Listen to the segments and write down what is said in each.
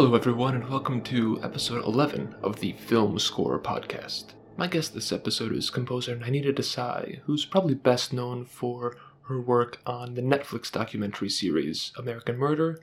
Hello, everyone, and welcome to episode 11 of the Film Score podcast. My guest this episode is composer Nainita Desai, who's probably best known for her work on the Netflix documentary series American Murder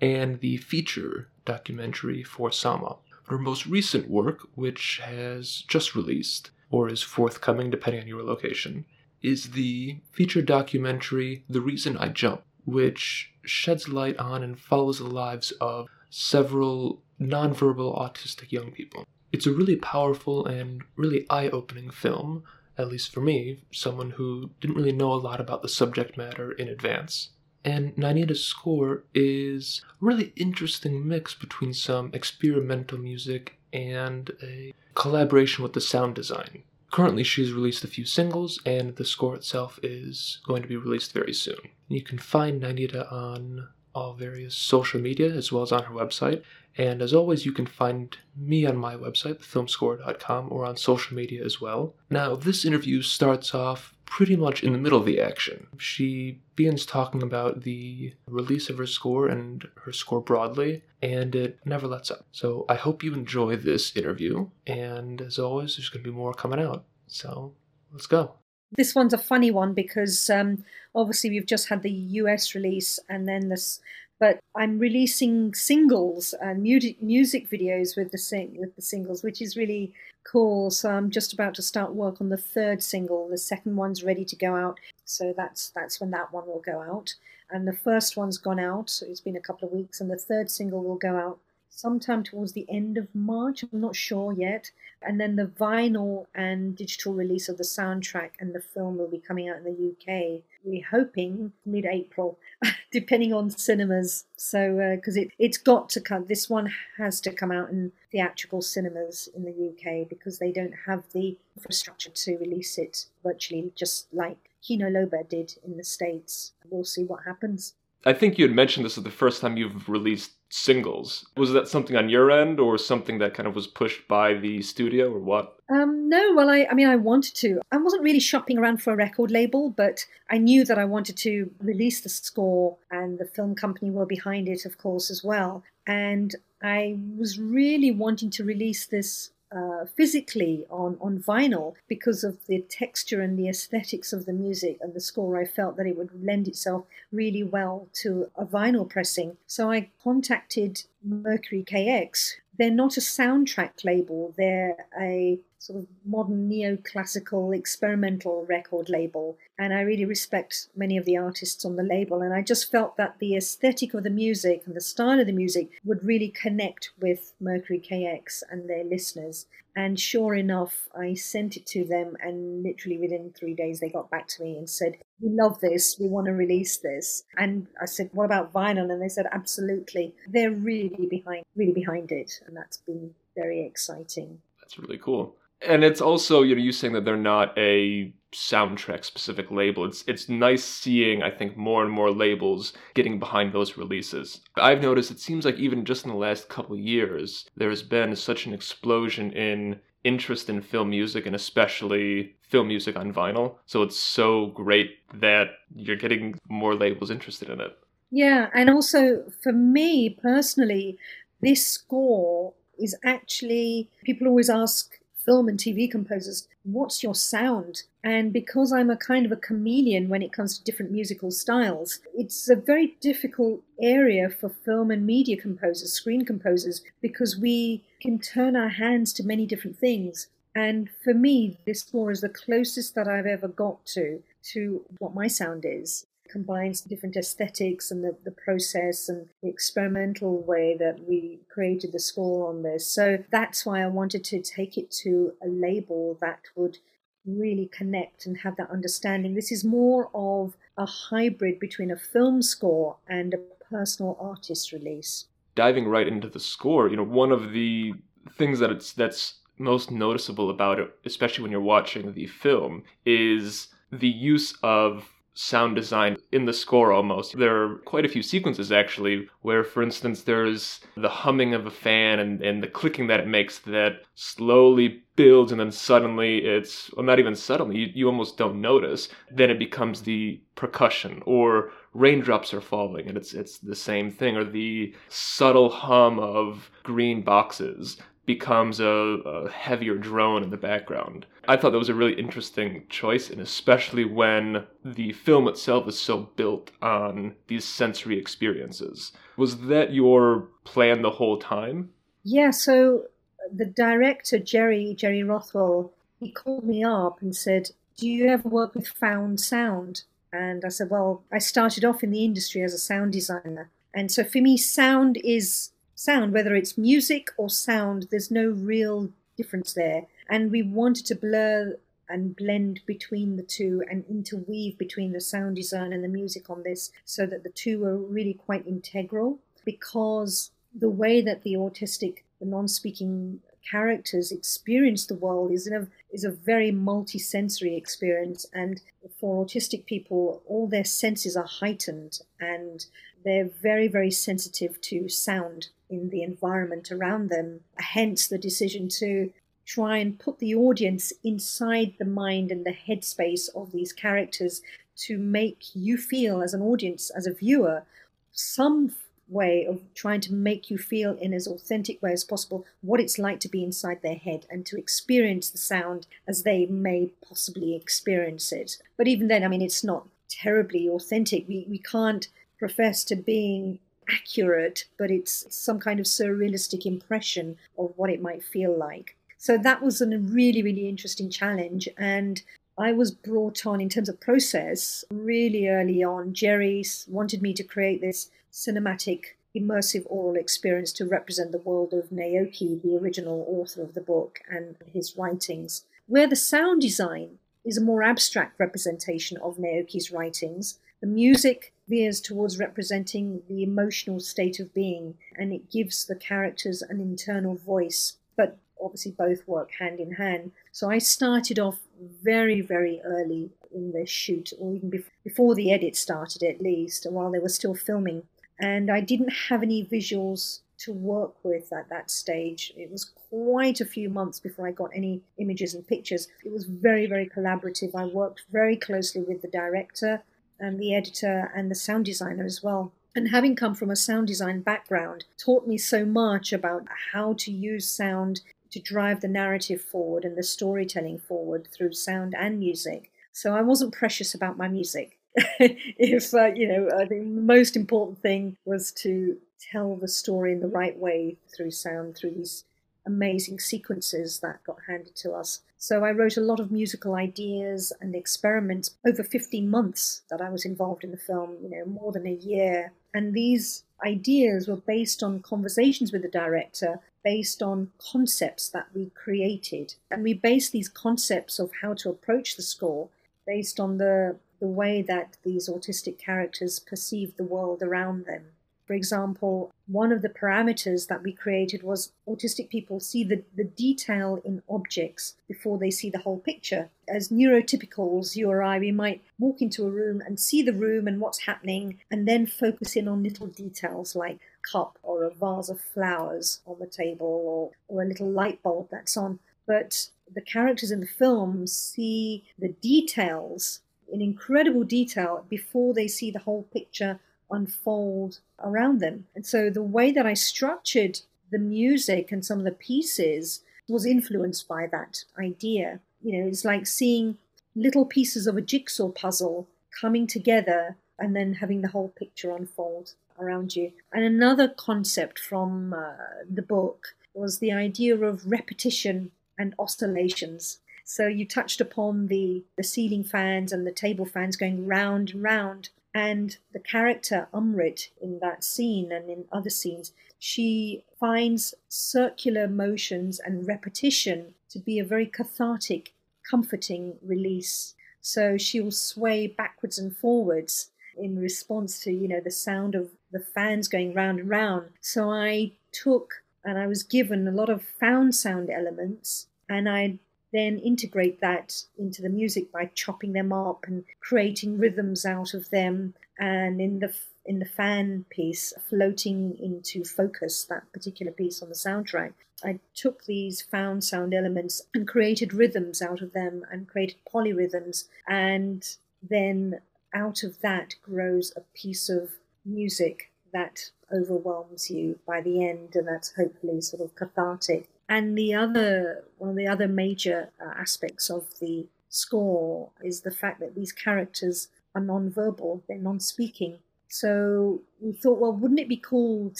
and the feature documentary for Sama. Her most recent work, which has just released, or is forthcoming depending on your location, is the feature documentary The Reason I Jump, which sheds light on and follows the lives of several nonverbal autistic young people. It's a really powerful and really eye opening film, at least for me, someone who didn't really know a lot about the subject matter in advance. And Nainita's score is a really interesting mix between some experimental music and a collaboration with the sound design. Currently, she's released a few singles, and the score itself is going to be released very soon. You can find Nainita on all various social media as well as on her website. And as always, you can find me on my website, thefilmscore.com, or on social media as well. Now, this interview starts off pretty much in the middle of the action. She begins talking about the release of her score and her score broadly, and it never lets up. So I hope you enjoy this interview, and as always, there's going to be more coming out. So let's go. This one's a funny one because um, obviously we've just had the US release and then this, but I'm releasing singles and music music videos with the sing with the singles, which is really cool. So I'm just about to start work on the third single. The second one's ready to go out, so that's that's when that one will go out. And the first one's gone out. So it's been a couple of weeks, and the third single will go out sometime towards the end of March. I'm not sure yet. And then the vinyl and digital release of the soundtrack and the film will be coming out in the UK. We're hoping mid April, depending on cinemas. So, because uh, it, it's got to come, this one has to come out in theatrical cinemas in the UK because they don't have the infrastructure to release it virtually, just like Kino Lorber did in the States. We'll see what happens. I think you had mentioned this is the first time you've released singles. Was that something on your end or something that kind of was pushed by the studio or what? Um, no, well, I, I mean, I wanted to. I wasn't really shopping around for a record label, but I knew that I wanted to release the score, and the film company were behind it, of course, as well. And I was really wanting to release this uh, physically on, on vinyl because of the texture and the aesthetics of the music and the score. I felt that it would lend itself really well to a vinyl pressing. So I contacted Mercury KX. They're not a soundtrack label, they're a sort of modern neoclassical experimental record label. And I really respect many of the artists on the label. And I just felt that the aesthetic of the music and the style of the music would really connect with Mercury KX and their listeners. And sure enough, I sent it to them, and literally within three days, they got back to me and said, We love this, we want to release this. And I said, What about vinyl? And they said, Absolutely. They're really behind, really behind it. And that's been very exciting. That's really cool and it's also you know you saying that they're not a soundtrack specific label. It's it's nice seeing i think more and more labels getting behind those releases. I've noticed it seems like even just in the last couple years there has been such an explosion in interest in film music and especially film music on vinyl. So it's so great that you're getting more labels interested in it. Yeah and also for me personally this score is actually people always ask film and TV composers, what's your sound? And because I'm a kind of a chameleon when it comes to different musical styles, it's a very difficult area for film and media composers, screen composers, because we can turn our hands to many different things. And for me, this score is the closest that I've ever got to to what my sound is combines different aesthetics and the, the process and the experimental way that we created the score on this. So that's why I wanted to take it to a label that would really connect and have that understanding. This is more of a hybrid between a film score and a personal artist release. Diving right into the score, you know, one of the things that it's that's most noticeable about it, especially when you're watching the film, is the use of sound design in the score almost. There are quite a few sequences actually where, for instance, there's the humming of a fan and, and the clicking that it makes that slowly builds and then suddenly it's, well, not even suddenly, you, you almost don't notice. Then it becomes the percussion or raindrops are falling and it's, it's the same thing or the subtle hum of green boxes becomes a, a, heavier drone in the background. I thought that was a really interesting choice, and especially when the film itself is so built on these sensory experiences. Was that your plan the whole time? Yeah, so the director, Jerry, Jerry Rothwell, he called me up and said, Do you ever work with found sound? And I said, Well, I started off in the industry as a sound designer. And so for me, sound is sound, whether it's music or sound, there's no real difference there. And we wanted to blur and blend between the two and interweave between the sound design and the music on this so that the two were really quite integral because the way that the autistic, the non speaking characters experience the world is a is a very multi-sensory experience and for autistic people all their senses are heightened and they're very very sensitive to sound in the environment around them. Hence, the decision to try and put the audience inside the mind and the headspace of these characters to make you feel, as an audience, as a viewer, some way of trying to make you feel in as authentic way as possible what it's like to be inside their head and to experience the sound as they may possibly experience it. But even then, I mean, it's not terribly authentic. We, we can't profess to being accurate, but it's some kind of surrealistic impression of what it might feel like. So that was a really, really interesting challenge. And I was brought on in terms of process really early on. Jerry wanted me to create this cinematic, immersive aural experience to represent the world of Naoki, the original author of the book, and his writings. Where the sound design is a more abstract representation of Naoki's writings, the music veers towards representing the emotional state of being and it gives the characters an internal voice. But obviously, both work hand in hand. So I started off very, very early in the shoot, or even before the edit started at least, and while they were still filming. And I didn't have any visuals to work with at that stage. It was quite a few months before I got any images and pictures. It was very, very collaborative. I worked very closely with the director and the editor and the sound designer as well. And having come from a sound design background, taught me so much about how to use sound to drive the narrative forward and the storytelling forward through sound and music. So I wasn't precious about my music. if uh, you know, I think the most important thing was to tell the story in the right way through sound, through these amazing sequences that got handed to us. So I wrote a lot of musical ideas and experiments over 15 months that I was involved in the film, you know, more than a year. And these ideas were based on conversations with the director, based on concepts that we created. And we based these concepts of how to approach the score based on the, the way that these autistic characters perceive the world around them. For example, one of the parameters that we created was autistic people see the, the detail in objects before they see the whole picture. As neurotypicals, you or I, we might walk into a room and see the room and what's happening, and then focus in on little details like cup or a vase of flowers on the table or, or a little light bulb that's on. But the characters in the film see the details in incredible detail before they see the whole picture unfold around them. And so the way that I structured the music and some of the pieces was influenced by that idea. You know, it's like seeing little pieces of a jigsaw puzzle coming together and then having the whole picture unfold around you. And another concept from uh, the book was the idea of repetition and oscillations. So you touched upon the, the ceiling fans and the table fans going round and round. And the character Amrit in that scene and in other scenes, she finds circular motions and repetition to be a very cathartic, comforting release. So she will sway backwards and forwards in response to, you know, the sound of the fans going round and round. So I took and I was given a lot of found sound elements and I then integrate that into the music by chopping them up and creating rhythms out of them. And in the in the fan piece, floating into focus, that particular piece on the soundtrack, I took these found sound elements and created rhythms out of them and created polyrhythms. And then out of that grows a piece of music that overwhelms you by the end, and that's hopefully sort of cathartic. And the other, one of the other major uh, aspects of the score is the fact that these characters are non-verbal, they're non-speaking. So we thought, well, wouldn't it be cool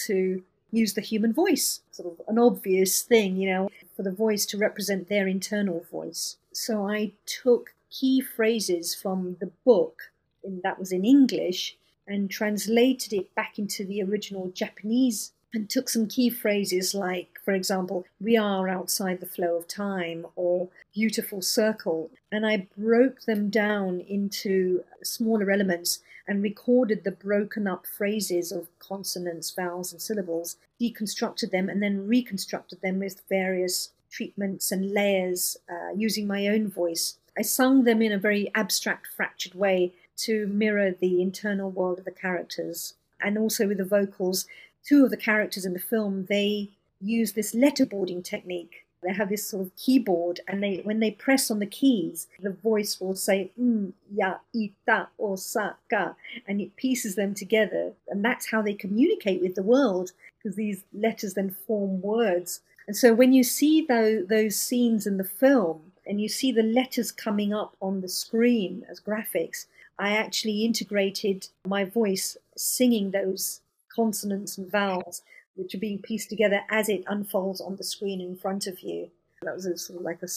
to use the human voice? Sort of an obvious thing, you know, for the voice to represent their internal voice. So I took key phrases from the book, and that was in English, and translated it back into the original Japanese and took some key phrases like, for example, we are outside the flow of time or beautiful circle. And I broke them down into smaller elements and recorded the broken up phrases of consonants, vowels, and syllables, deconstructed them, and then reconstructed them with various treatments and layers uh, using my own voice. I sung them in a very abstract, fractured way to mirror the internal world of the characters. And also with the vocals, two of the characters in the film, they use this letterboarding technique. They have this sort of keyboard, and they when they press on the keys, the voice will say mm, ya, ita, osaka, and it pieces them together, and that's how they communicate with the world because these letters then form words. And so when you see those, those scenes in the film, and you see the letters coming up on the screen as graphics, I actually integrated my voice singing those consonants and vowels, which are being pieced together as it unfolds on the screen in front of you. That was sort of like a,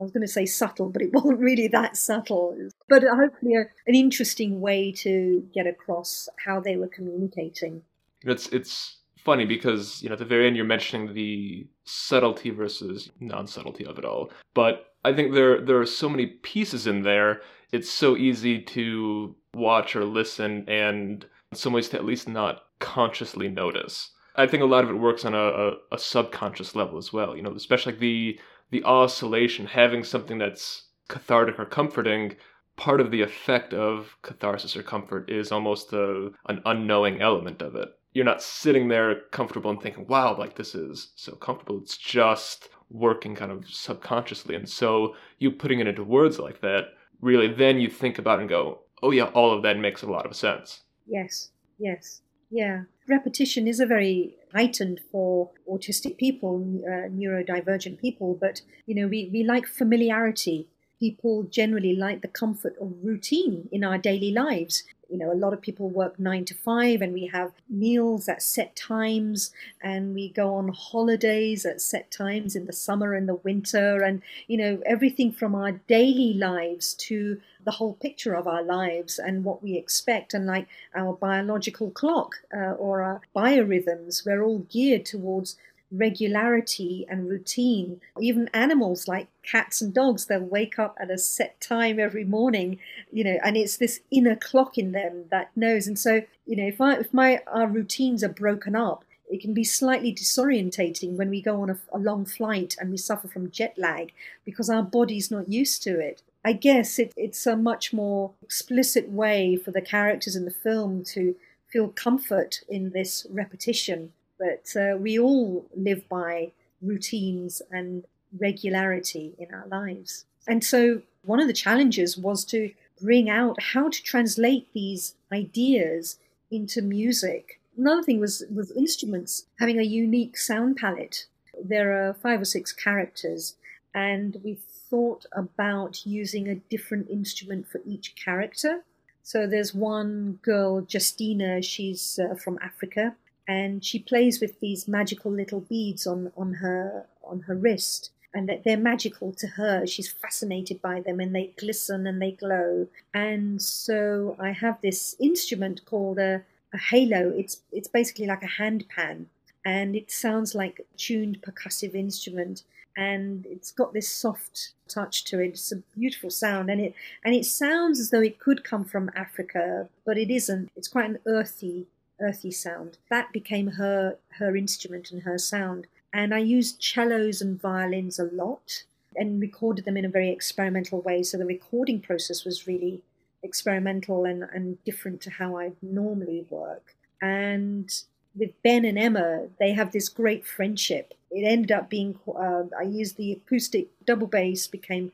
I was going to say subtle, but it wasn't really that subtle. But hopefully, a, an interesting way to get across how they were communicating. It's it's funny because you know at the very end you're mentioning the subtlety versus non-subtlety of it all, but I think there there are so many pieces in there. It's so easy to watch or listen and some ways to at least not consciously notice. I think a lot of it works on a, a, a subconscious level as well. You know, especially like the the oscillation, having something that's cathartic or comforting. Part of the effect of catharsis or comfort is almost a, an unknowing element of it. You're not sitting there comfortable and thinking, "Wow, like this is so comfortable." It's just working kind of subconsciously, and so you putting it into words like that, really, then you think about and go, "Oh yeah, all of that makes a lot of sense." Yes, yes. Yeah, repetition is a very heightened for autistic people, uh, neurodivergent people, but you know, we, we like familiarity. People generally like the comfort of routine in our daily lives you know, a lot of people work nine to five and we have meals at set times and we go on holidays at set times in the summer and the winter and, you know, everything from our daily lives to the whole picture of our lives and what we expect. And like our biological clock uh, or our biorhythms, we're all geared towards regularity and routine. Even animals like cats and dogs, they'll wake up at a set time every morning, you know, and it's this inner clock in them that knows. And so, you know, if I if my our routines are broken up, it can be slightly disorientating when we go on a, a long flight and we suffer from jet lag because our body's not used to it. I guess it, it's a much more explicit way for the characters in the film to feel comfort in this repetition but uh, we all live by routines and regularity in our lives. And so one of the challenges was to bring out how to translate these ideas into music. Another thing was with instruments having a unique sound palette. There are five or six characters, and we thought about using a different instrument for each character. So there's one girl, Jestina, she's uh, from Africa, and she plays with these magical little beads on, on her on her wrist. And that they're magical to her. She's fascinated by them and they glisten and they glow. And so i have this instrument called a, a halo. It's it's basically like a handpan and it sounds like a tuned percussive instrument. And it's got this soft touch to it. It's a beautiful sound. And it and it sounds as though it could come from africa but it isn't. It's quite an earthy earthy sound. That became her her instrument and her sound. And I used cellos and violins a lot. and recorded them in a very experimental way. So the recording process was really experimental and, and different to how I normally work. And with Ben and Emma, they have this great friendship. It ended up being, uh, I used the acoustic double bass became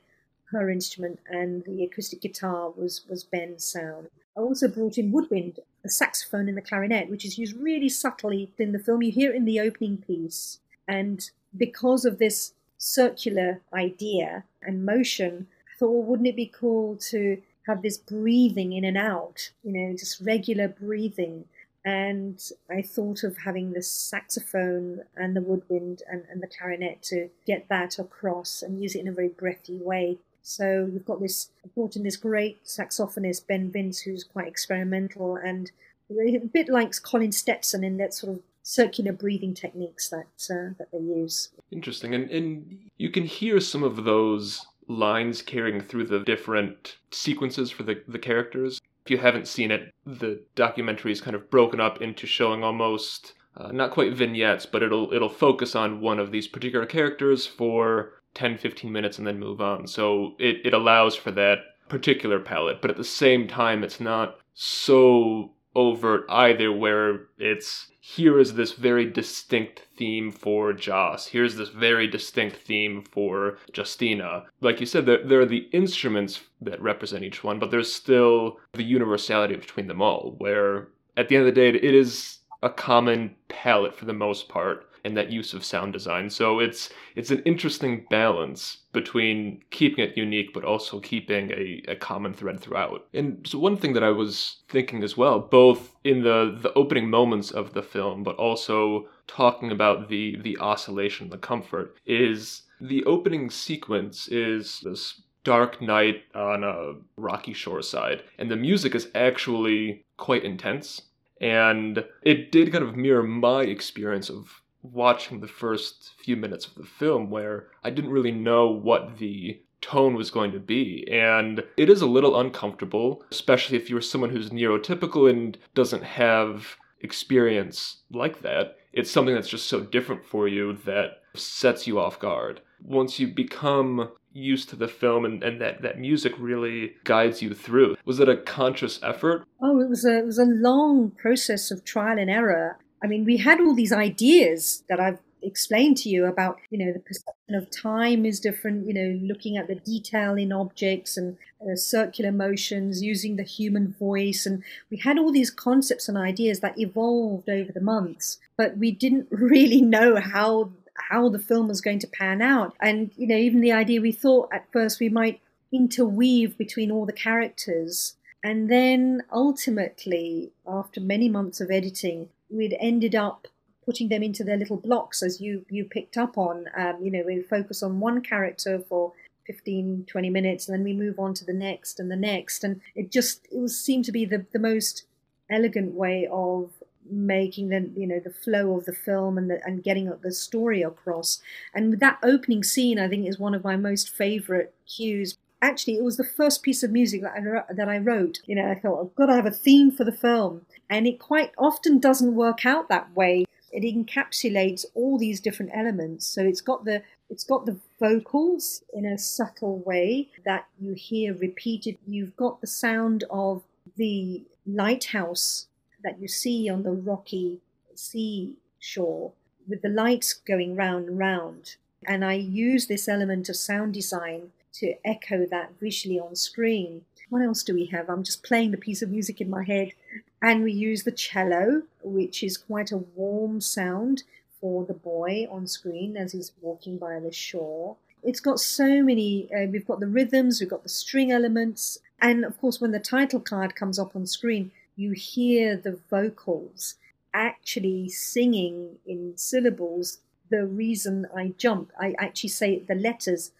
her instrument, and the acoustic guitar was, was Ben's sound. I also brought in woodwind, a saxophone, and the clarinet, which is used really subtly in the film. You hear it in the opening piece. And because of this circular idea and motion, I thought, well, wouldn't it be cool to have this breathing in and out, you know, just regular breathing. And I thought of having the saxophone and the woodwind and, and the clarinet to get that across and use it in a very breathy way. So we've got this, brought in this great saxophonist, Ben Vince, who's quite experimental and a bit like Colin Stetson in that sort of circular breathing techniques that uh, that they use. Interesting, and and you can hear some of those lines carrying through the different sequences for the, the characters. If you haven't seen it, the documentary is kind of broken up into showing almost uh, not quite vignettes, but it'll it'll focus on one of these particular characters for 10 15 minutes and then move on. So it, it allows for that particular palette, but at the same time it's not so overt either where it's here is this very distinct theme for Joss. Here's this very distinct theme for Jestina. Like you said, there, there are the instruments that represent each one, but there's still the universality between them all, where at the end of the day, it is a common palette for the most part and that use of sound design. So it's it's an interesting balance between keeping it unique but also keeping a, a common thread throughout. And so one thing that I was thinking as well, both in the the opening moments of the film, but also talking about the the oscillation, the comfort, is the opening sequence is this dark night on a rocky shoreside, and the music is actually quite intense. And it did kind of mirror my experience of watching the first few minutes of the film where I didn't really know what the tone was going to be. And it is a little uncomfortable, especially if you're someone who's neurotypical and doesn't have experience like that. It's something that's just so different for you that sets you off guard. Once you become used to the film and, and that, that music really guides you through. Was it a conscious effort? Oh, it was a it was a long process of trial and error. I mean, we had all these ideas that I've explained to you about, you know, the perception of time is different, you know, looking at the detail in objects and uh, circular motions, using the human voice. And we had all these concepts and ideas that evolved over the months, but we didn't really know how how the film was going to pan out. And, you know, even the idea we thought at first we might interweave between all the characters. And then ultimately, after many months of editing, we'd ended up putting them into their little blocks as you you picked up on. Um, you know we focus on one character for 15 20 minutes and then we move on to the next and the next. And it just it was seemed to be the, the most elegant way of making the you know the flow of the film and the, and getting the story across. And that opening scene i think is one of my most favorite cues actually it was the first piece of music that I, that I wrote you know i thought i've got to have a theme for the film and it quite often doesn't work out that way. It encapsulates all these different elements. So it's got the it's got the vocals in a subtle way that you hear repeated. You've got the sound of the lighthouse that you see on the rocky sea shore with the lights going round and round. And I use this element of sound design to echo that visually on screen. What else do we have? I'm just playing the piece of music in my head and we use the cello, which is quite a warm sound for the boy on screen as he's walking by the shore. It's got so many, uh, we've got the rhythms, we've got the string elements, and of course, when the title card comes up on screen, you hear the vocals actually singing in syllables the reason I jump. I actually say the letters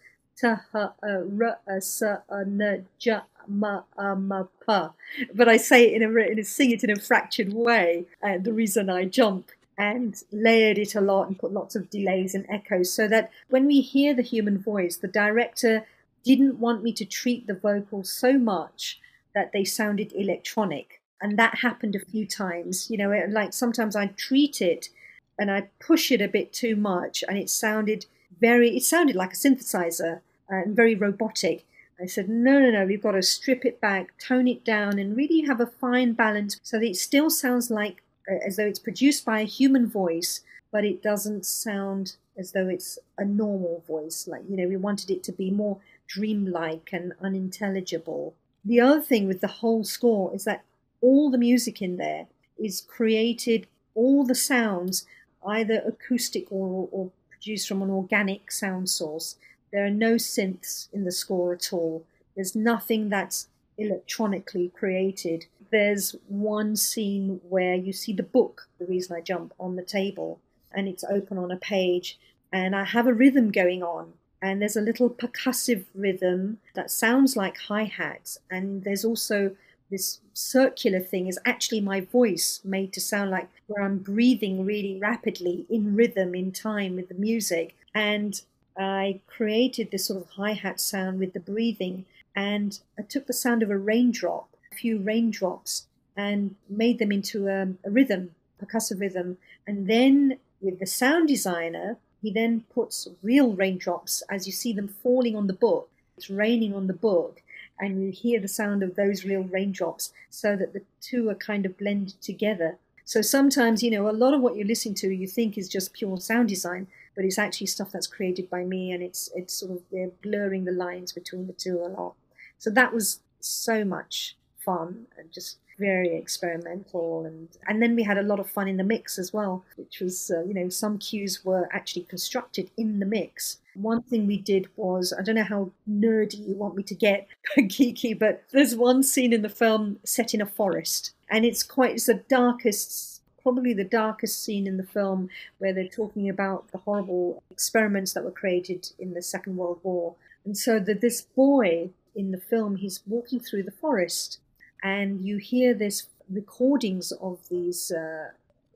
but I say it in a, in a sing it in a fractured way. And the reason I jump and layered it a lot and put lots of delays and echoes so that when we hear the human voice, the director didn't want me to treat the vocals so much that they sounded electronic. And that happened a few times. You know, like sometimes I treat it and I push it a bit too much and it sounded very, it sounded like a synthesizer and very robotic. I said, no, no, no, we've got to strip it back, tone it down, and really have a fine balance so that it still sounds like uh, as though it's produced by a human voice, but it doesn't sound as though it's a normal voice. Like, you know, we wanted it to be more dreamlike and unintelligible. The other thing with the whole score is that all the music in there is created, all the sounds, either acoustic or, or produced from an organic sound source. There are no synths in the score at all. There's nothing that's electronically created. There's one scene where you see the book, The Reason I Jump, on the table, and it's open on a page, and I have a rhythm going on. And there's a little percussive rhythm that sounds like hi hats, and there's also this circular thing is actually my voice made to sound like where I'm breathing really rapidly in rhythm, in time with the music. And I created this sort of hi hat sound with the breathing. And I took the sound of a raindrop, a few raindrops, and made them into a, a rhythm, percussive rhythm. And then with the sound designer, he then puts real raindrops as you see them falling on the book. It's raining on the book and you hear the sound of those real raindrops so that the two are kind of blended together. So sometimes, you know, a lot of what you're listening to you think is just pure sound design, but it's actually stuff that's created by me and it's it's sort of they're blurring the lines between the two a lot. So that was so much fun and just very experimental and and then we had a lot of fun in the mix as well which was uh, you know some cues were actually constructed in the mix one thing we did was i don't know how nerdy you want me to get geeky but there's one scene in the film set in a forest and it's quite it's the darkest probably the darkest scene in the film where they're talking about the horrible experiments that were created in the second world war and so that this boy in the film he's walking through the forest and you hear this recordings of these uh,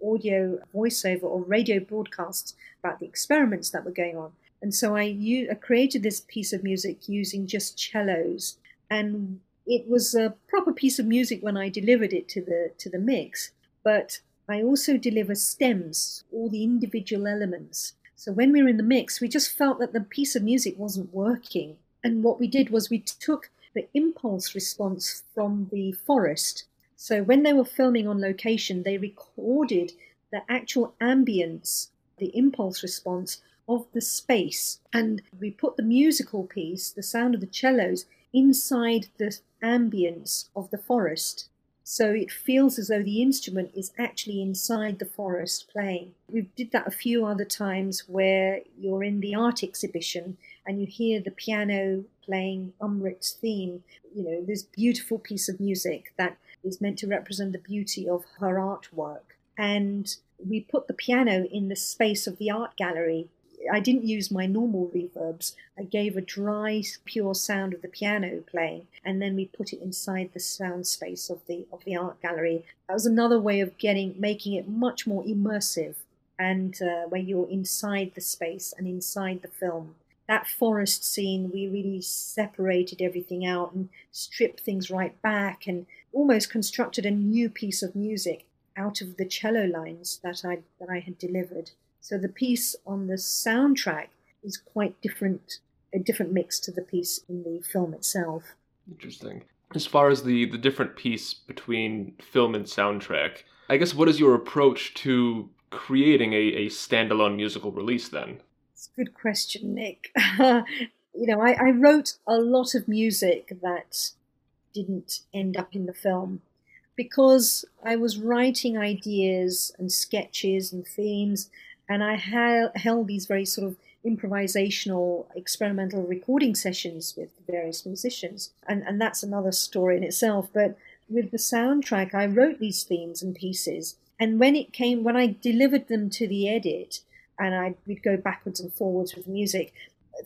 audio voiceover or radio broadcasts about the experiments that were going on. And so I, u- I created this piece of music using just cellos, and it was a proper piece of music when I delivered it to the to the mix. But I also deliver stems, all the individual elements. So when we were in the mix, we just felt that the piece of music wasn't working. And what we did was we took the impulse response from the forest. So when they were filming on location, they recorded the actual ambience, the impulse response of the space. And we put the musical piece, the sound of the cellos, inside the ambience of the forest. So it feels as though the instrument is actually inside the forest playing. We did that a few other times where you're in the art exhibition and you hear the piano playing Amrit's theme, you know, this beautiful piece of music that is meant to represent the beauty of her artwork. And we put the piano in the space of the art gallery. I didn't use my normal reverbs. I gave a dry, pure sound of the piano playing, and then we put it inside the sound space of the of the art gallery. That was another way of getting making it much more immersive, and uh, where you're inside the space and inside the film that forest scene, we really separated everything out and stripped things right back and almost constructed a new piece of music out of the cello lines that I that I had delivered. So the piece on the soundtrack is quite different, a different mix to the piece in the film itself. Interesting. As far as the the different piece between film and soundtrack, I guess what is your approach to creating a, a standalone musical release then? It's a good question, Nick. you know, I, I wrote a lot of music that didn't end up in the film because I was writing ideas and sketches and themes, and I ha- held these very sort of improvisational experimental recording sessions with various musicians. And, and that's another story in itself. But with the soundtrack i wrote these themes and pieces. And when it came when i delivered them to the edit and I would go backwards and forwards with music,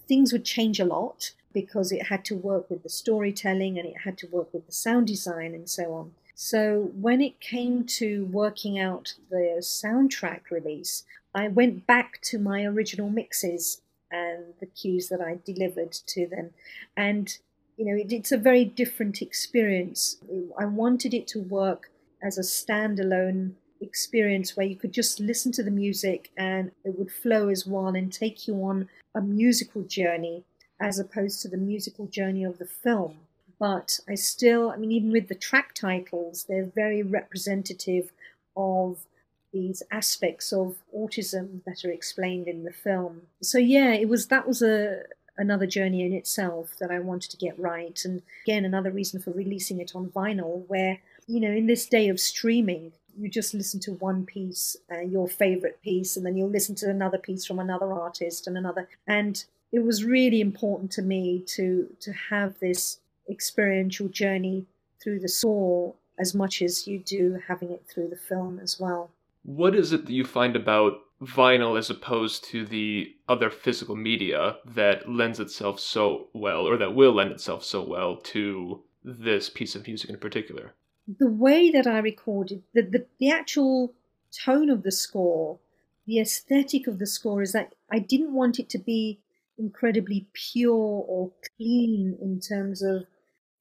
things would change a lot because it had to work with the storytelling and it had to work with the sound design and so on. So when it came to working out the soundtrack release, I went back to my original mixes and the cues that I delivered to them. And, you know, it, it's a very different experience. I wanted it to work as a standalone experience where you could just listen to the music and it would flow as one and take you on a musical journey as opposed to the musical journey of the film. But I still, I mean, even with the track titles, they're very representative of these aspects of autism that are explained in the film. So yeah, it was that was a another journey in itself that I wanted to get right, and again another reason for releasing it on vinyl, where you know in this day of streaming, you just listen to one piece, uh, your favorite piece, and then you'll listen to another piece from another artist and another, and it was really important to me to to have this experiential journey through the score as much as you do having it through the film as well. What is it that you find about vinyl as opposed to the other physical media that lends itself so well, or that will lend itself so well to this piece of music in particular? The way that I recorded, the, the, the actual tone of the score, the aesthetic of the score is that I didn't want it to be incredibly pure or clean in terms of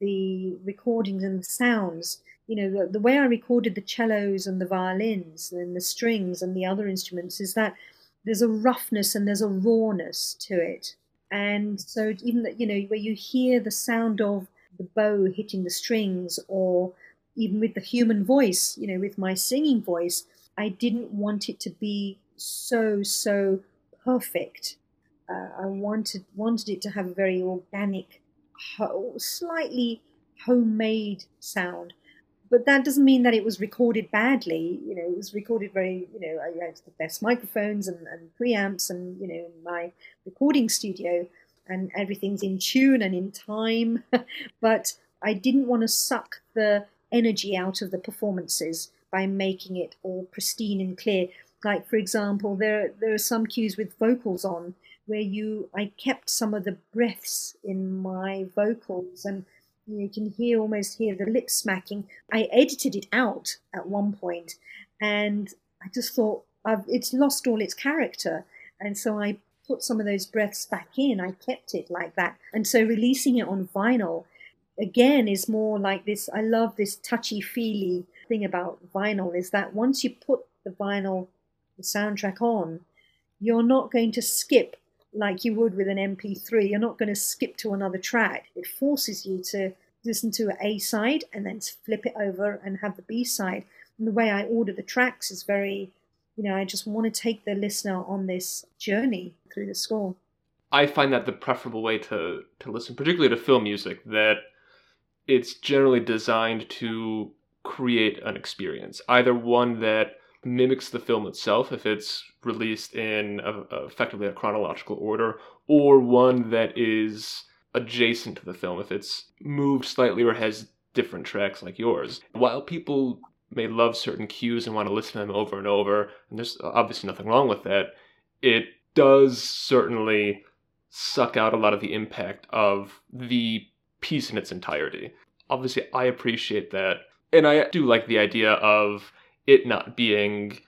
the recordings and the sounds. You know, the, the, way I recorded the cellos and the violins and the strings and the other instruments is that there's a roughness and there's a rawness to it. And so, even that, you know, where you hear the sound of the bow hitting the strings, or even with the human voice, you know, with my singing voice, I didn't want it to be so, so perfect. Uh, I wanted wanted it to have a very organic slightly homemade sound. But that doesn't mean that it was recorded badly. You know, it was recorded very, you know, I had the best microphones and, and preamps and, you know, my recording studio and everything's in tune and in time. but I didn't want to suck the energy out of the performances by making it all pristine and clear. Like, for example, there, there are some cues with vocals on where you I kept some of the breaths in my vocals and you can hear almost hear the lip smacking. I edited it out at one point and I just thought I've, it's lost all its character. And so I put some of those breaths back in. I kept it like that. And so releasing it on vinyl again is more like this. I love this touchy feely thing about vinyl is that once you put the vinyl, the soundtrack on, you're not going to skip like you would with an MP3. You're not going to skip to another track. It forces you to listen to A side and then flip it over and have the B side. And the way I order the tracks is very, you know, I just want to take the listener on this journey through the score. I find that the preferable way to, to listen, particularly to film music, that it's generally designed to create an experience, either one that mimics the film itself if it's released in a, effectively a chronological order, or one that is adjacent to the film if it's moved slightly or has different tracks like yours. While people may love certain cues and want to listen to them over and over, and there's obviously nothing wrong with that, it does certainly suck out a lot of the impact of the piece in its entirety. Obviously, I appreciate that. And I do like the idea of it not being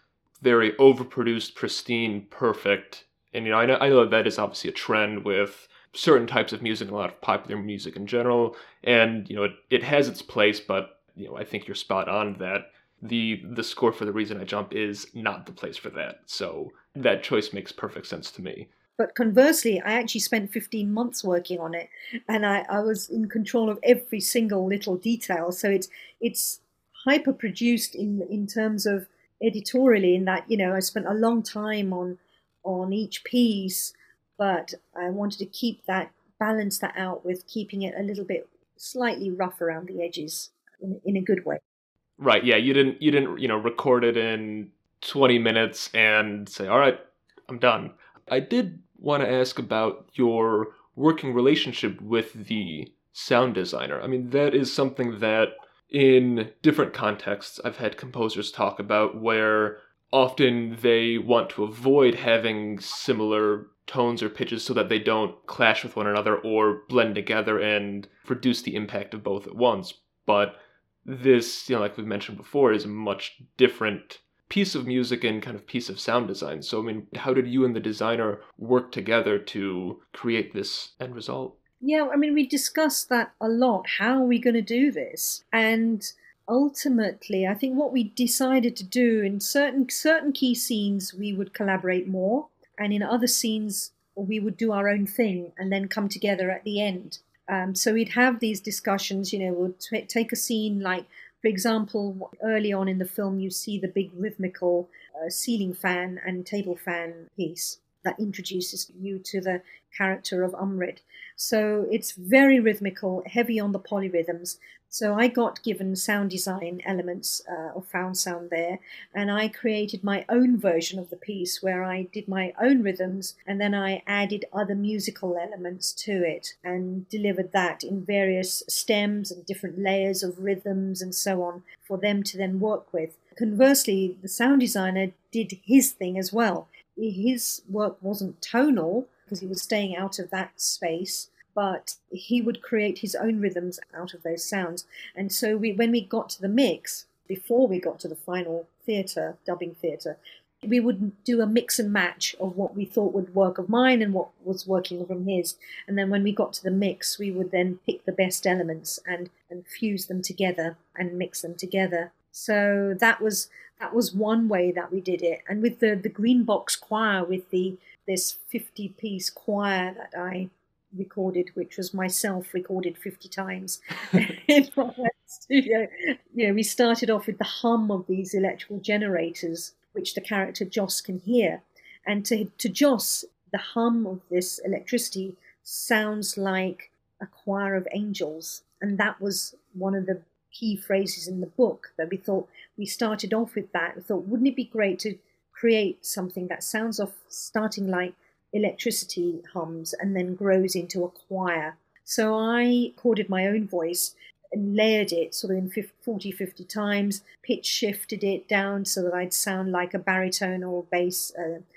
very overproduced, pristine, perfect. And you know, I know I know that is obviously a trend with certain types of music, a lot of popular music in general, and you know, it, it has its place, but you know, I think you're spot on that the the score for the reason I jump is not the place for that. So that choice makes perfect sense to me. But conversely, I actually spent 15 months working on it, and I, I was in control of every single little detail. So it's it's hyper produced in in terms of editorially in that you know I spent a long time on on each piece, but I wanted to keep that balance that out with keeping it a little bit slightly rough around the edges in, in a good way. Right. Yeah. You didn't you didn't you know record it in 20 minutes and say all right I'm done. I did want to ask about your working relationship with the sound designer. I mean that is something that in different contexts, I've had composers talk about where often they want to avoid having similar tones or pitches so that they don't clash with one another or blend together and reduce the impact of both at once. But this, you know, like we've mentioned before, is a much different piece of music and kind of piece of sound design. So, I mean, how did you and the designer work together to create this end result? Yeah, I mean, we discussed that a lot. How are we going to do this? And ultimately, I think what we decided to do in certain certain key scenes, we would collaborate more, and in other scenes, we would do our own thing and then come together at the end. Um, so we'd have these discussions, you know, we'll t- take a scene like, for example, early on in the film, you see the big rhythmical uh, ceiling fan and table fan piece that introduces you to the character of Amrit. So it's very rhythmical, heavy on the polyrhythms. So I got given sound design elements uh, of found sound there, and I created my own version of the piece where I did my own rhythms and then I added other musical elements to it and delivered that in various stems and different layers of rhythms and so on for them to then work with. Conversely, the sound designer did his thing as well. His work wasn't tonal because he was staying out of that space, but he would create his own rhythms out of those sounds. And so we, when we got to the mix, before we got to the final theatre, dubbing theatre, we would do a mix and match of what we thought would work of mine and what was working from his. And then when we got to the mix, we would then pick the best elements and, and fuse them together and mix them together. So that was that was one way that we did it. And with the, the green box choir, with the this 50 piece choir that I recorded, which was myself recorded 50 times in my studio. Know, we started off with the hum of these electrical generators, which the character Joss can hear. And to, to Joss, the hum of this electricity sounds like a choir of angels. And that was one of the key phrases in the book that we thought we started off with that. We thought, wouldn't it be great to create something that sounds off starting like electricity hums and then grows into a choir? So I recorded my own voice and layered it sort of in 40, 50 times, pitch shifted it down so that I'd sound like a baritone or bass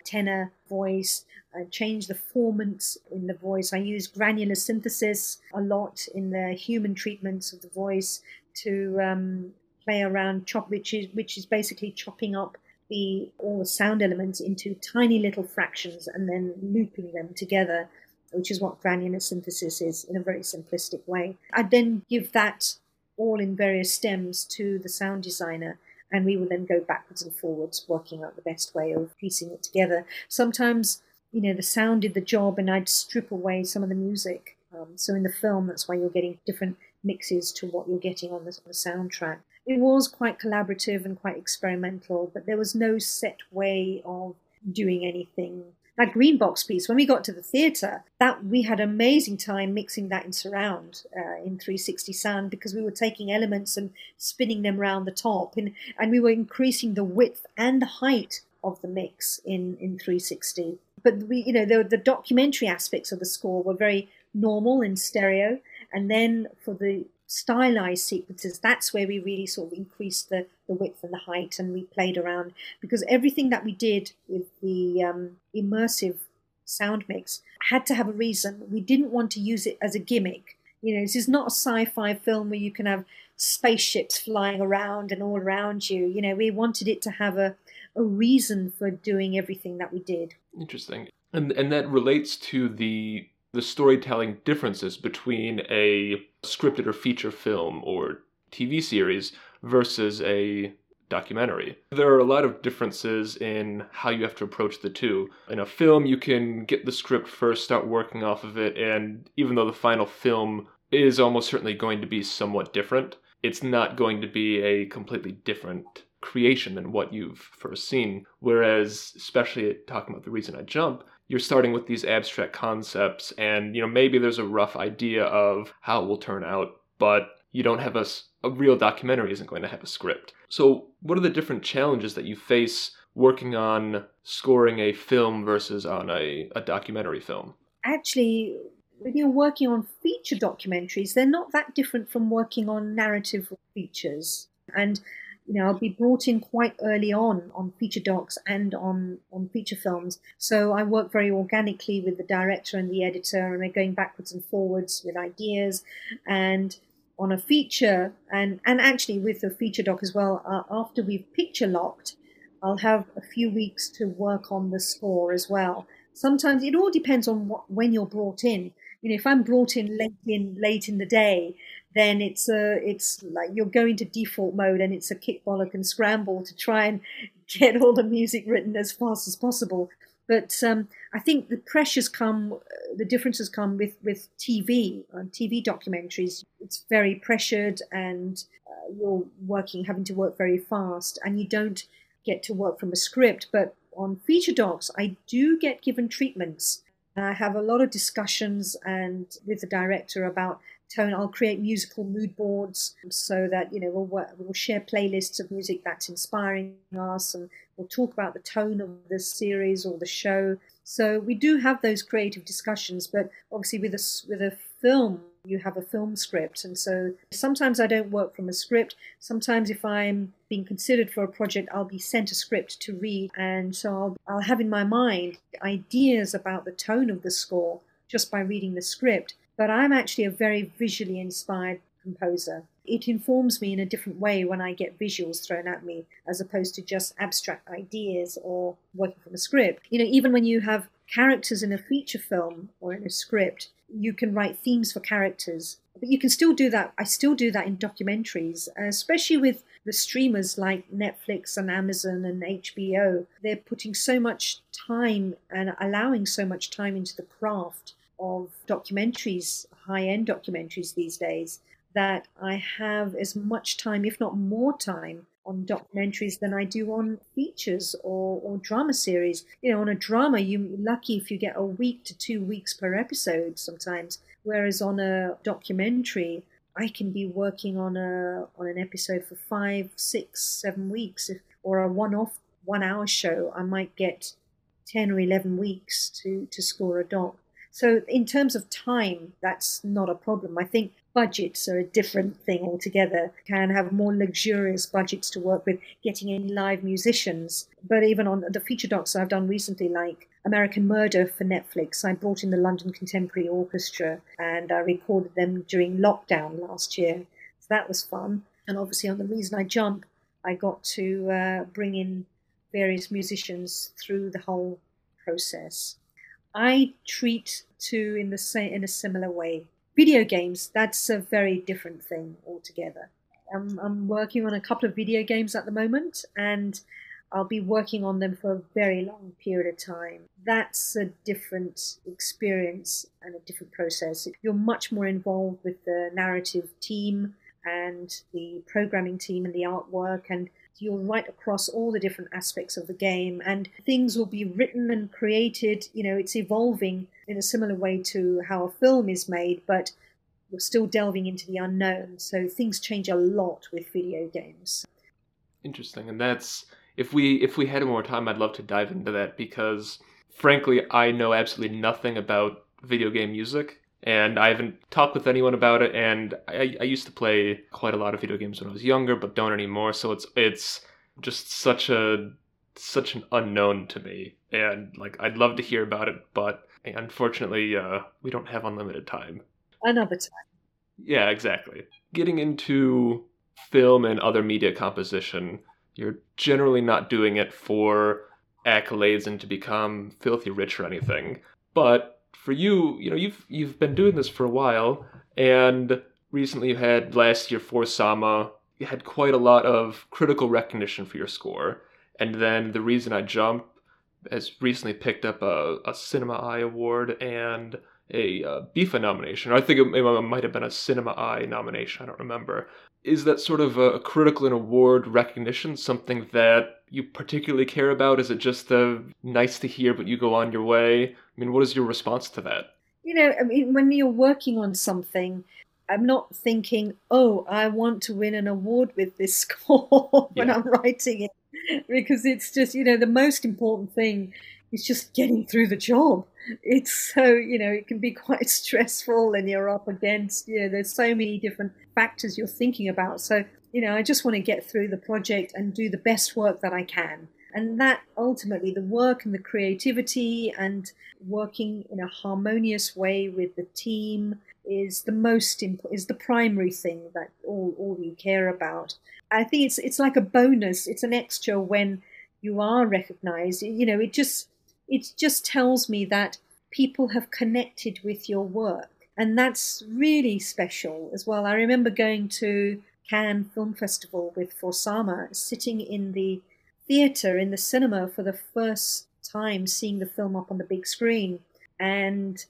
tenor voice, I changed the formants in the voice. I used granular synthesis a lot in the human treatments of the voice to um, play around chop, which is which is basically chopping up the all the sound elements into tiny little fractions and then looping them together, which is what granular synthesis is in a very simplistic way. I then give that all in various stems to the sound designer and we will then go backwards and forwards working out the best way of piecing it together sometimes you know the sound did the job and i'd strip away some of the music um, so in the film that's why you're getting different mixes to what you're getting on the, on the soundtrack. It was quite collaborative and quite experimental, but there was no set way of doing anything. That green box piece, when we got to the theatre, that we had amazing time mixing that in surround uh, in 360 sound because we were taking elements and spinning them around the top, and and we were increasing the width and the height of the mix in in 360. But we, you know, the, the documentary aspects of the score were very normal in stereo, and then for the stylized sequences, that's where we really sort of increased the, the width and the height and we played around because everything that we did with the um, immersive sound mix had to have a reason. We didn't want to use it as a gimmick. You know, this is not a sci fi film where you can have spaceships flying around and all around you. You know, we wanted it to have a, a reason for doing everything that we did. Interesting. And, and that relates to the the storytelling differences between a scripted or feature film or TV series versus a documentary. There are a lot of differences in how you have to approach the two. In a film, you can get the script first, start working off of it, and even though the final film is almost certainly going to be somewhat different, it's not going to be a completely different creation than what you've first seen. Whereas, especially talking about the reason I jump, you're starting with these abstract concepts and you know maybe there's a rough idea of how it will turn out but you don't have a, a real documentary isn't going to have a script. So what are the different challenges that you face working on scoring a film versus on a, a documentary film? Actually when you're working on feature documentaries they're not that different from working on narrative features. And you know, I'll be brought in quite early on on feature docs and on, on feature films. So I work very organically with the director and the editor, and we're going backwards and forwards with ideas. And on a feature, and, and actually with the feature doc as well, uh, after we've picture locked, I'll have a few weeks to work on the score as well. Sometimes it all depends on what, when you're brought in. You know, if I'm brought in late in late in the day, then it's a it's like you're going to default mode and it's a kick bollock and scramble to try and get all the music written as fast as possible. But um, I think the pressures come, the differences come with, with TV, uh, TV documentaries. It's very pressured and uh, you're working, having to work very fast, and you don't get to work from a script. But on feature docs, I do get given treatments. I have a lot of discussions and with the director about tone. I'll create musical mood boards so that you know we'll we'll share playlists of music that's inspiring us, and we'll talk about the tone of the series or the show. So we do have those creative discussions, but obviously with a with a film, you have a film script, and so sometimes I don't work from a script. Sometimes if I'm being considered for a project, I'll be sent a script to read, and so I'll, I'll have in my mind ideas about the tone of the score just by reading the script but I'm actually a very visually inspired composer. It informs me in a different way when I get visuals thrown at me as opposed to just abstract ideas or working from a script. You know, even when you have characters in a feature film or in a script, you can write themes for characters. But you can still do that. I still do that in documentaries, especially with the streamers like Netflix and Amazon and HBO. They're putting so much time and allowing so much time into the craft of documentaries, high end documentaries these days, that I have as much time, if not more time, on documentaries than I do on features or, or drama series. You know, on a drama, you're lucky if you get a week to two weeks per episode sometimes, whereas on a documentary, I can be working on a on an episode for five, six, seven weeks, or a one-off one-hour show. I might get ten or eleven weeks to to score a doc. So, in terms of time, that's not a problem. I think budgets are a different thing altogether. Can have more luxurious budgets to work with, getting in live musicians. But even on the feature docs I've done recently, like American Murder for Netflix, I brought in the London Contemporary Orchestra and I recorded them during lockdown last year. So that was fun. And obviously, on The Reason I Jump, I got to uh, bring in various musicians through the whole process. I treat to in the same in a similar way. Video games, that's a very different thing altogether. I'm, I'm working on a couple of video games at the moment, and I'll be working on them for a very long period of time. That's a different experience and a different process. You're much more involved with the narrative team and the programming team and the artwork and you'll write across all the different aspects of the game and things will be written and created. You know it's evolving in a similar way to how a film is made but you're still delving into the unknown. So things change a lot with video games. Interesting. And that's if we if we had more time i'd love to dive into that because frankly i know absolutely nothing about video game music and I haven't talked with anyone about it. And I, I used to play quite a lot of video games when I was younger, but don't anymore. So it's it's just such a such an unknown to me, and like I'd love to hear about it, but unfortunately, uh, we don't have unlimited time. Another time. Yeah, exactly. Getting into film and other media composition, you're generally not doing it for accolades and to become filthy rich or anything, but for you, you know, you've you've been doing this for a while, and recently you had last year for Sama, you had quite a lot of critical recognition for your score, and then the reason I jump has recently picked up a, a Cinema Eye award and a uh, BIFA nomination. I think it, it, might have been a Cinema Eye nomination. I don't remember. Is that sort of a, a critical and award recognition something that you particularly care about? Is it just uh, nice to hear, but you go on your way? I mean, what is your response to that? You know, I mean, when you're working on something, I'm not thinking, oh, I want to win an award with this score when yeah. I'm writing it, because it's just, you know, the most important thing is just getting through the job. It's so, you know, it can be quite stressful and you're up against, you know, there's so many different factors you're thinking about. So you know, I just want to get through the project and do the best work that I can. And that ultimately, the work and the creativity and working in a harmonious way with the team is the most imp- is the primary thing that all, all you care about. I think it's it's like a bonus. It's an extra when you are recognized. You know, it just it just tells me that people have connected with your work, and that's really special as well. I remember going to Cannes Film Festival with For Sama, sitting in the theatre in the cinema for the first time seeing the film up on the big screen. And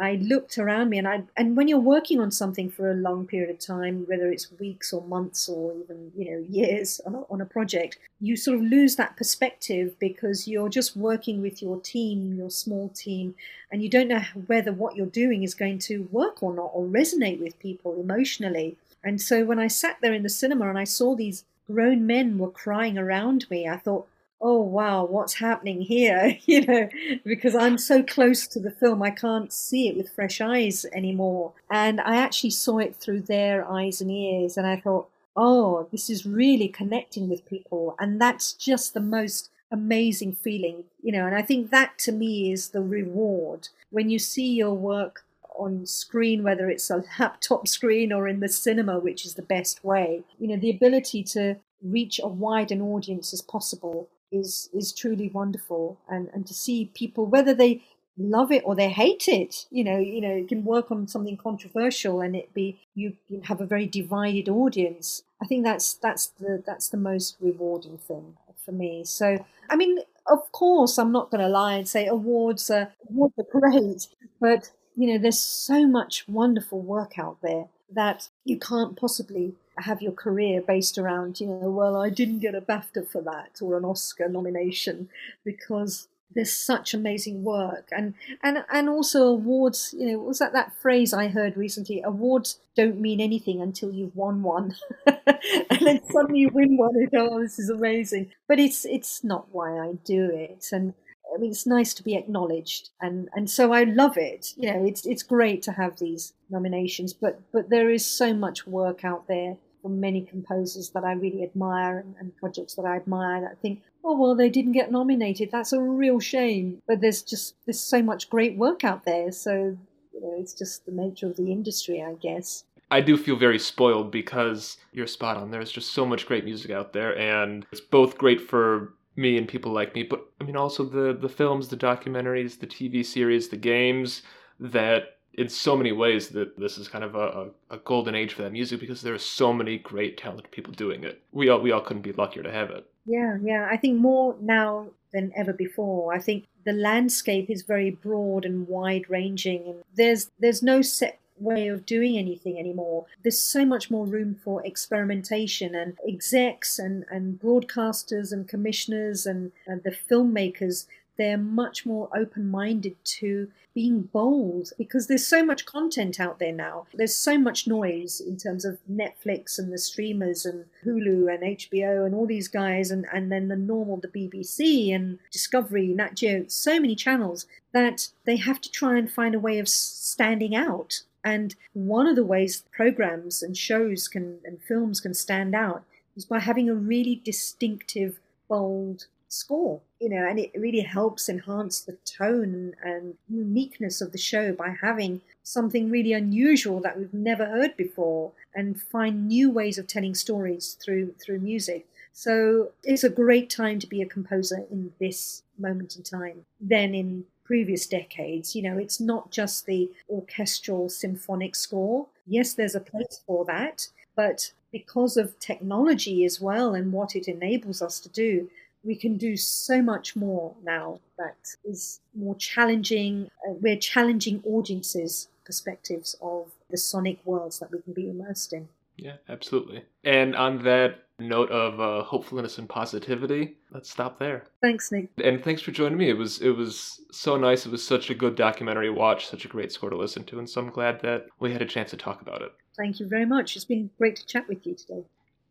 I looked around me, and I and when you're working on something for a long period of time, whether it's weeks or months or even you know years on a, on a project, you sort of lose that perspective because you're just working with your team, your small team, and you don't know whether what you're doing is going to work or not or resonate with people emotionally. And so when I sat there in the cinema and I saw these grown men were crying around me, I thought, oh wow what's happening here? You know because i'm so close to the film i can't see it with fresh eyes anymore. And i actually saw it through their eyes and ears and i thought oh this is really connecting with people. And that's just the most amazing feeling you know and i think that to me is the reward. When you see your work on screen, whether it's a laptop screen or in the cinema, which is the best way. You know, the ability to reach a wide an audience as possible is is truly wonderful. And and to see people whether they love it or they hate it you know you know you can work on something controversial and it be you, you have a very divided audience. I think that's that's the that's the most rewarding thing for me. So i mean of course i'm not going to lie and say awards are awards are great but you know there's so much wonderful work out there that you can't possibly have your career based around, you know, well, I didn't get a BAFTA for that or an Oscar nomination because there's such amazing work. And and and also awards you know was that that phrase i heard recently? Awards don't mean anything until you've won one. And then suddenly you win one and oh this is amazing. But it's it's not why i do it. And I mean, it's nice to be acknowledged, and, and so I love it. You know, it's it's great to have these nominations, but but there is so much work out there from many composers that I really admire and, and projects that I admire that I think, oh well, they didn't get nominated. That's a real shame. But there's just there's so much great work out there. So you know, it's just the nature of the industry, I guess. I do feel very spoiled because you're spot on. There's just so much great music out there, and it's both great for me and people like me, but I mean also the the films, the documentaries, the TV series, the games that in so many ways that this is kind of a, a, golden age for that music because there are so many great talented people doing it. We all we all couldn't be luckier to have it. Yeah, yeah. I think more now than ever before. I think the landscape is very broad and wide ranging and there's there's no set way of doing anything anymore. There's so much more room for experimentation and execs and, and broadcasters and commissioners and, and the filmmakers they're much more open minded to being bold because there's so much content out there now. There's so much noise in terms of Netflix and the streamers and Hulu and HBO and all these guys, and, and then the normal, the BBC and Discovery, Nat Geo, so many channels that they have to try and find a way of standing out. And one of the ways programs and shows can and films can stand out is by having a really distinctive, bold score, you know, and it really helps enhance the tone and uniqueness of the show by having something really unusual that we've never heard before and find new ways of telling stories through through music. So it's a great time to be a composer in this moment in time. Then in previous decades, you know, it's not just the orchestral symphonic score. Yes, there's a place for that, but because of technology as well and what it enables us to do, we can do so much more now that is more challenging. Uh, we're challenging audiences' perspectives of the sonic worlds that we can be immersed in. Yeah, absolutely. And on that note of uh, hopefulness and positivity, let's stop there. Thanks, Nick. And thanks for joining me. It was it was so nice. It was such a good documentary watch, such a great score to listen to, and so I'm glad that we had a chance to talk about it. Thank you very much. It's been great to chat with you today.